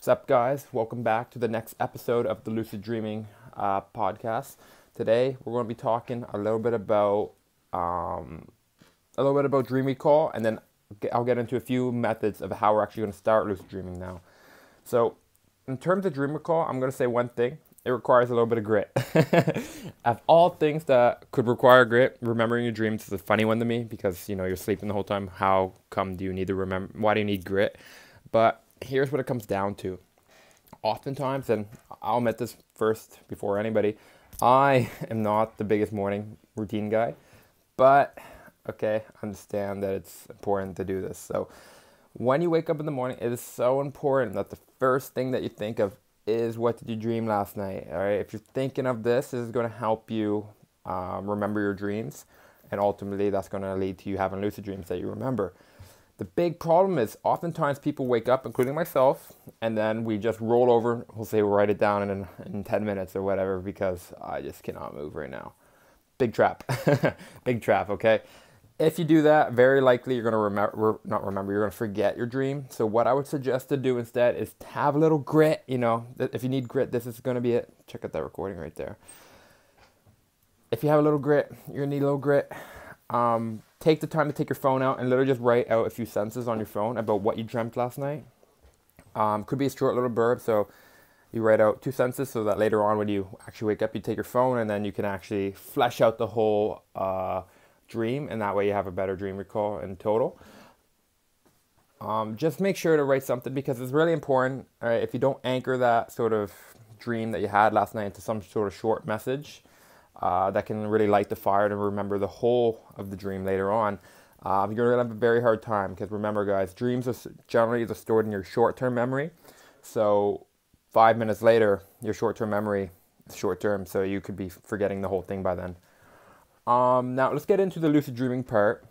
What's up, guys? Welcome back to the next episode of the Lucid Dreaming uh, podcast. Today, we're going to be talking a little bit about um, a little bit about dream recall, and then I'll get into a few methods of how we're actually going to start lucid dreaming now. So, in terms of dream recall, I'm going to say one thing: it requires a little bit of grit. of all things that could require grit, remembering your dreams is a funny one to me because you know you're sleeping the whole time. How come do you need to remember? Why do you need grit? But here's what it comes down to. Oftentimes, and I'll admit this first before anybody, I am not the biggest morning routine guy, but okay, understand that it's important to do this. So, when you wake up in the morning, it is so important that the first thing that you think of is what did you dream last night? All right, if you're thinking of this, this is going to help you um, remember your dreams, and ultimately, that's going to lead to you having lucid dreams that you remember. The big problem is oftentimes people wake up, including myself, and then we just roll over. We'll say we'll write it down in, in 10 minutes or whatever because I just cannot move right now. Big trap. big trap, okay? If you do that, very likely you're going to remember, not remember, you're going to forget your dream. So, what I would suggest to do instead is have a little grit. You know, if you need grit, this is going to be it. Check out that recording right there. If you have a little grit, you're going to need a little grit. Um, take the time to take your phone out and literally just write out a few sentences on your phone about what you dreamt last night. Um, could be a short little blurb, so you write out two sentences so that later on when you actually wake up, you take your phone and then you can actually flesh out the whole uh, dream, and that way you have a better dream recall in total. Um, just make sure to write something because it's really important. If you don't anchor that sort of dream that you had last night into some sort of short message, uh, that can really light the fire to remember the whole of the dream later on. Uh, you're to have a very hard time because remember, guys, dreams are generally are stored in your short-term memory. So five minutes later, your short-term memory is short-term, so you could be forgetting the whole thing by then. Um, now let's get into the lucid dreaming part.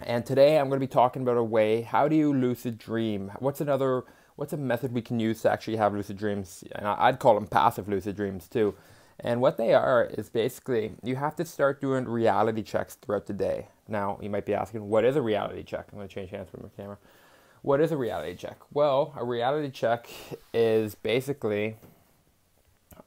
And today I'm going to be talking about a way. How do you lucid dream? What's another? What's a method we can use to actually have lucid dreams? And I'd call them passive lucid dreams too. And what they are is basically you have to start doing reality checks throughout the day. Now, you might be asking, what is a reality check? I'm going to change hands from my camera. What is a reality check? Well, a reality check is basically,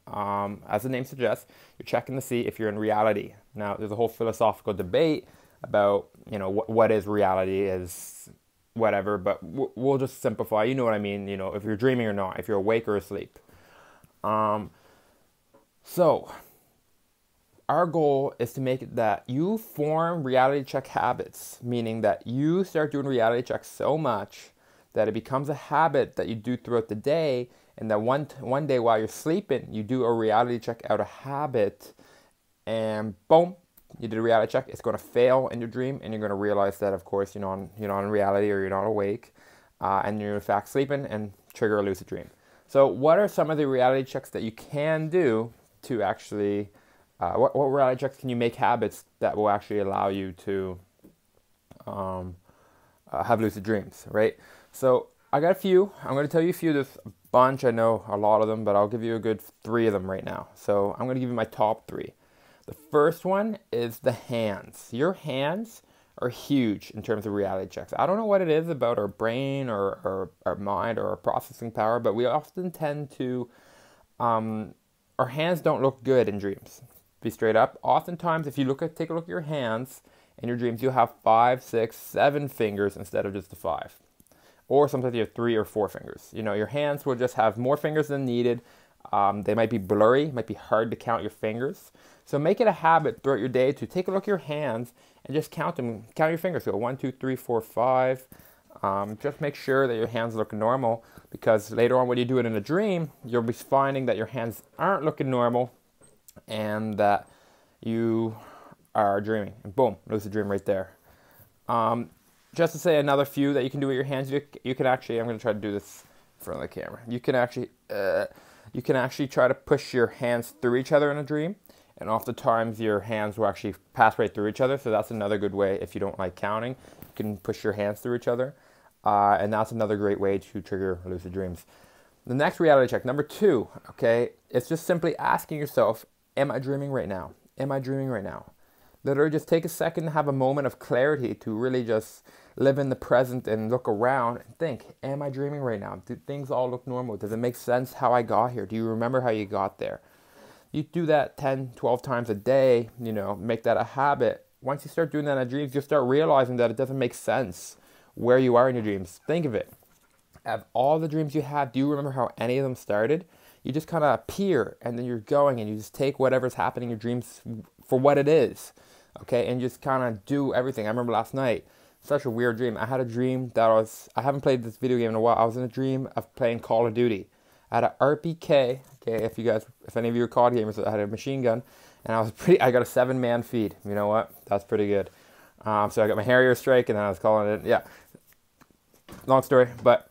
um, as the name suggests, you're checking to see if you're in reality. Now, there's a whole philosophical debate about, you know, what, what is reality, is whatever, but we'll just simplify. You know what I mean? You know, if you're dreaming or not, if you're awake or asleep. Um, so, our goal is to make it that you form reality check habits, meaning that you start doing reality checks so much that it becomes a habit that you do throughout the day, and that one one day while you're sleeping, you do a reality check out of habit, and boom, you did a reality check. It's going to fail in your dream, and you're going to realize that, of course, you're not you're not in reality or you're not awake, uh, and you're in fact sleeping, and trigger a lucid dream. So, what are some of the reality checks that you can do to actually uh, what, what checks can you make habits that will actually allow you to um, uh, have lucid dreams, right? So I got a few. I'm going to tell you a few. There's a bunch. I know a lot of them, but I'll give you a good three of them right now. So I'm going to give you my top three. The first one is the hands. Your hands are huge in terms of reality checks. I don't know what it is about our brain or, or our mind or our processing power, but we often tend to um, our hands don't look good in dreams. Be straight up. Oftentimes, if you look at take a look at your hands in your dreams, you'll have five, six, seven fingers instead of just the five. Or sometimes you have three or four fingers. You know, your hands will just have more fingers than needed. Um, they might be blurry, might be hard to count your fingers. So make it a habit throughout your day to take a look at your hands and just count them. Count your fingers. Go one, two, three, four, five. Um, just make sure that your hands look normal because later on when you do it in a dream, you'll be finding that your hands aren't looking normal and that you are dreaming. And boom, lucid dream right there. Um, just to say another few that you can do with your hands, you, you can actually, I'm going to try to do this in front of the camera. You can actually, uh, you can actually try to push your hands through each other in a dream. And oftentimes your hands will actually pass right through each other. So that's another good way if you don't like counting. You can push your hands through each other. Uh, and that's another great way to trigger lucid dreams. The next reality check, number two, okay, it's just simply asking yourself, Am I dreaming right now? Am I dreaming right now? Literally, just take a second, have a moment of clarity to really just live in the present and look around and think, am I dreaming right now? Do things all look normal? Does it make sense how I got here? Do you remember how you got there? You do that 10, 12 times a day, you know, make that a habit. Once you start doing that in dreams, you start realizing that it doesn't make sense where you are in your dreams. Think of it. Of all the dreams you have, do you remember how any of them started? You just kind of appear and then you're going and you just take whatever's happening in your dreams for what it is. Okay, and just kind of do everything. I remember last night, such a weird dream. I had a dream that I was, I haven't played this video game in a while. I was in a dream of playing Call of Duty. I had a RPK, okay, if you guys, if any of you are COD gamers, I had a machine gun, and I was pretty, I got a seven man feed. You know what? That's pretty good. Um, so I got my Harrier strike, and then I was calling it, yeah. Long story, but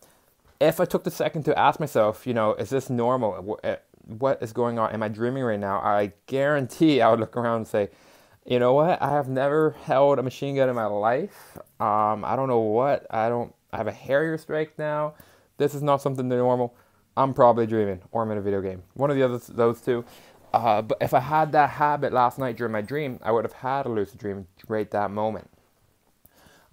if I took the second to ask myself, you know, is this normal? Eh, what is going on? Am I dreaming right now? I guarantee I would look around and say, you know what? I have never held a machine gun in my life. Um, I don't know what. I don't. I have a Harrier strike now. This is not something normal. I'm probably dreaming, or I'm in a video game. One of the other those two. Uh, but if I had that habit last night during my dream, I would have had a lucid dream right that moment.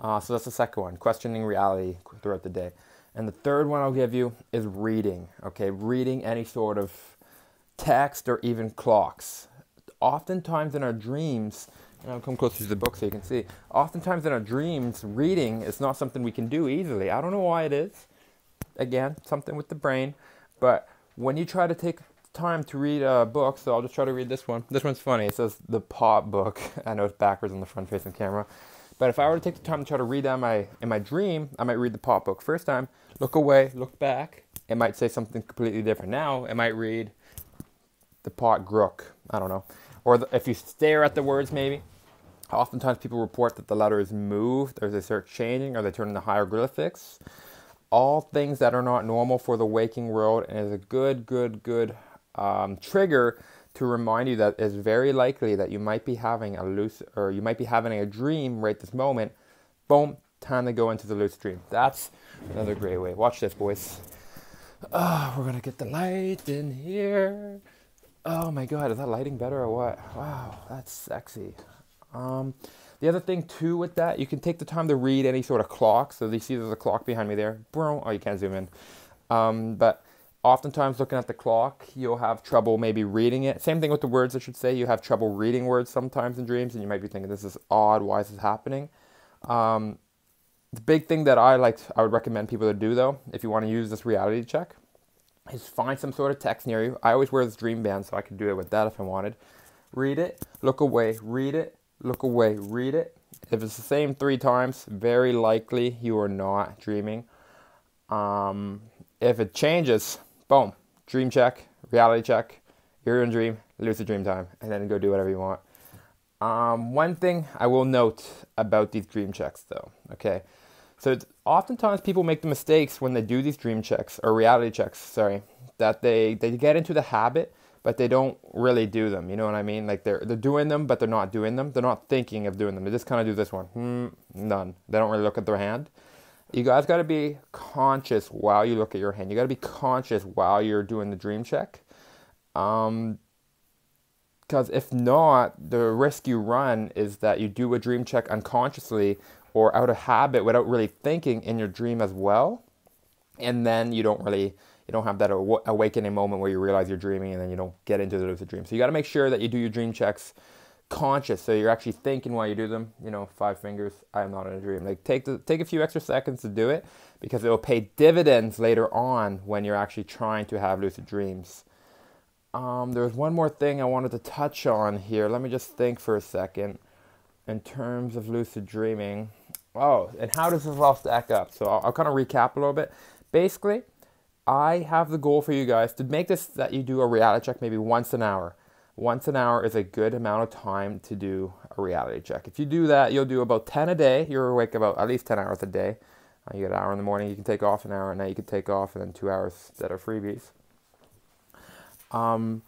Uh, so that's the second one, questioning reality throughout the day. And the third one I'll give you is reading. Okay, reading any sort of text or even clocks. Oftentimes in our dreams, and I'll come closer to the book so you can see. Oftentimes in our dreams, reading is not something we can do easily. I don't know why it is. Again, something with the brain. But when you try to take time to read a book, so I'll just try to read this one. This one's funny. It says the Pot Book. I know it's backwards on the front facing camera. But if I were to take the time to try to read that in my, in my dream, I might read the Pot Book first time, look away, look back. It might say something completely different. Now it might read the Pot Grook. I don't know. Or the, if you stare at the words, maybe. Oftentimes people report that the letters move, or they start changing, or they turn into hieroglyphics. All things that are not normal for the waking world, and is a good, good, good um, trigger to remind you that it's very likely that you might be having a lucid, or you might be having a dream right this moment. Boom, time to go into the lucid dream. That's another great way. Watch this, boys. Oh, we're gonna get the light in here. Oh my god, is that lighting better or what? Wow, that's sexy. Um, the other thing too with that, you can take the time to read any sort of clock. So you see there's a clock behind me there. Oh, you can't zoom in. Um, but oftentimes looking at the clock, you'll have trouble maybe reading it. Same thing with the words, I should say. You have trouble reading words sometimes in dreams, and you might be thinking, this is odd. Why is this happening? Um, the big thing that I like, I would recommend people to do though, if you want to use this reality check, is find some sort of text near you. I always wear this dream band, so I could do it with that if I wanted. Read it, look away, read it, look away, read it. If it's the same three times, very likely you are not dreaming. Um, if it changes, boom, dream check, reality check, you're in dream, lucid dream time, and then go do whatever you want. Um, one thing I will note about these dream checks, though, okay. So oftentimes people make the mistakes when they do these dream checks or reality checks, sorry, that they they get into the habit but they don't really do them. You know what I mean? Like they're they're doing them, but they're not doing them. They're not thinking of doing them. They just kind of do this one. Hmm, none. They don't really look at their hand. You guys got to be conscious while you look at your hand. You got to be conscious while you're doing the dream check. Um, because if not, the risk you run is that you do a dream check unconsciously or out of habit without really thinking in your dream as well, and then you don't really you don't have that awakening moment where you realize you're dreaming and then you don't get into the dream. So you got to make sure that you do your dream checks conscious, so you're actually thinking while you do them. You know, five fingers. I am not in a dream. Like take the, take a few extra seconds to do it because it will pay dividends later on when you're actually trying to have lucid dreams. Um, there's one more thing I wanted to touch on here. Let me just think for a second in terms of lucid dreaming. Oh, and how does this all stack up? So I'll, I'll kind of recap a little bit. Basically, I have the goal for you guys to make this that you do a reality check maybe once an hour. Once an hour is a good amount of time to do a reality check. If you do that, you'll do about 10 a day. You're awake about at least 10 hours a day. Uh, you get an hour in the morning, you can take off an hour, and then you can take off, and then two hours that are freebies. Um,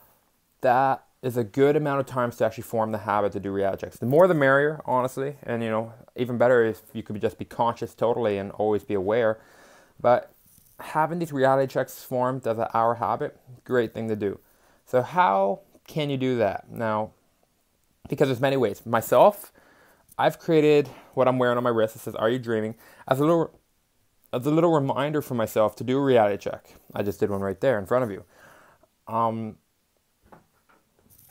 that is a good amount of times to actually form the habit to do reality checks. The more the merrier, honestly, and you know, even better if you could just be conscious totally and always be aware. But having these reality checks formed as an hour habit, great thing to do. So how can you do that? Now, because there's many ways. Myself, I've created what I'm wearing on my wrist. It says, "Are you dreaming?" as a little as a little reminder for myself to do a reality check. I just did one right there in front of you. Um,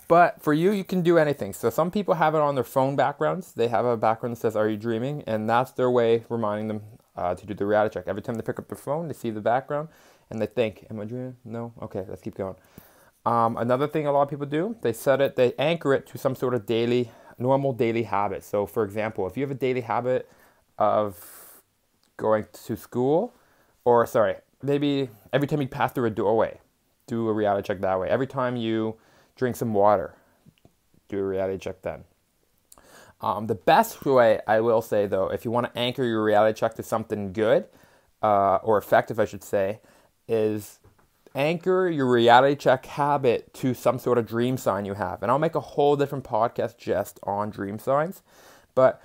but for you, you can do anything. So some people have it on their phone backgrounds. They have a background that says, Are you dreaming? And that's their way reminding them uh, to do the reality check. Every time they pick up their phone, they see the background and they think, Am I dreaming? No? Okay, let's keep going. Um, another thing a lot of people do, they set it, they anchor it to some sort of daily, normal daily habit. So, for example, if you have a daily habit of going to school, or sorry, maybe every time you pass through a doorway, do a reality check that way. Every time you drink some water, do a reality check then. Um, the best way, I will say though, if you want to anchor your reality check to something good uh, or effective, I should say, is anchor your reality check habit to some sort of dream sign you have. And I'll make a whole different podcast just on dream signs. But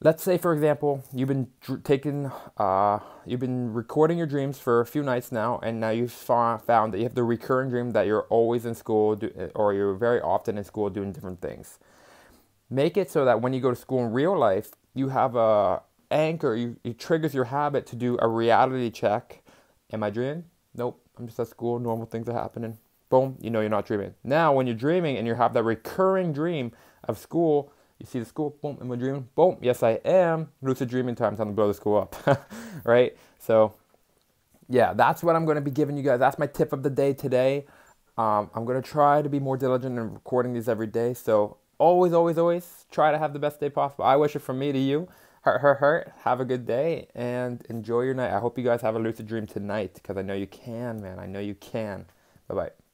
let's say, for example, you've been taking, uh, you've been recording your dreams for a few nights now, and now you've found that you have the recurring dream that you're always in school do- or you're very often in school doing different things. Make it so that when you go to school in real life, you have a anchor, you, it triggers your habit to do a reality check. Am I dreaming? Nope. I'm just at school, normal things are happening. Boom, you know you're not dreaming. Now, when you're dreaming and you have that recurring dream of school, you see the school, boom, am I dreaming? Boom, yes, I am. Lucid dreaming time, time to blow the school up, right? So, yeah, that's what I'm to be giving you guys. That's my tip of the day today. Um, I'm to try to be more diligent in recording these every day. So, always, always, always try to have the best day possible. I wish it from me to you heart, heart, heart. Have a good day and enjoy your night. I hope you guys have a lucid dream tonight because I know you can, man. I know you can. Bye bye.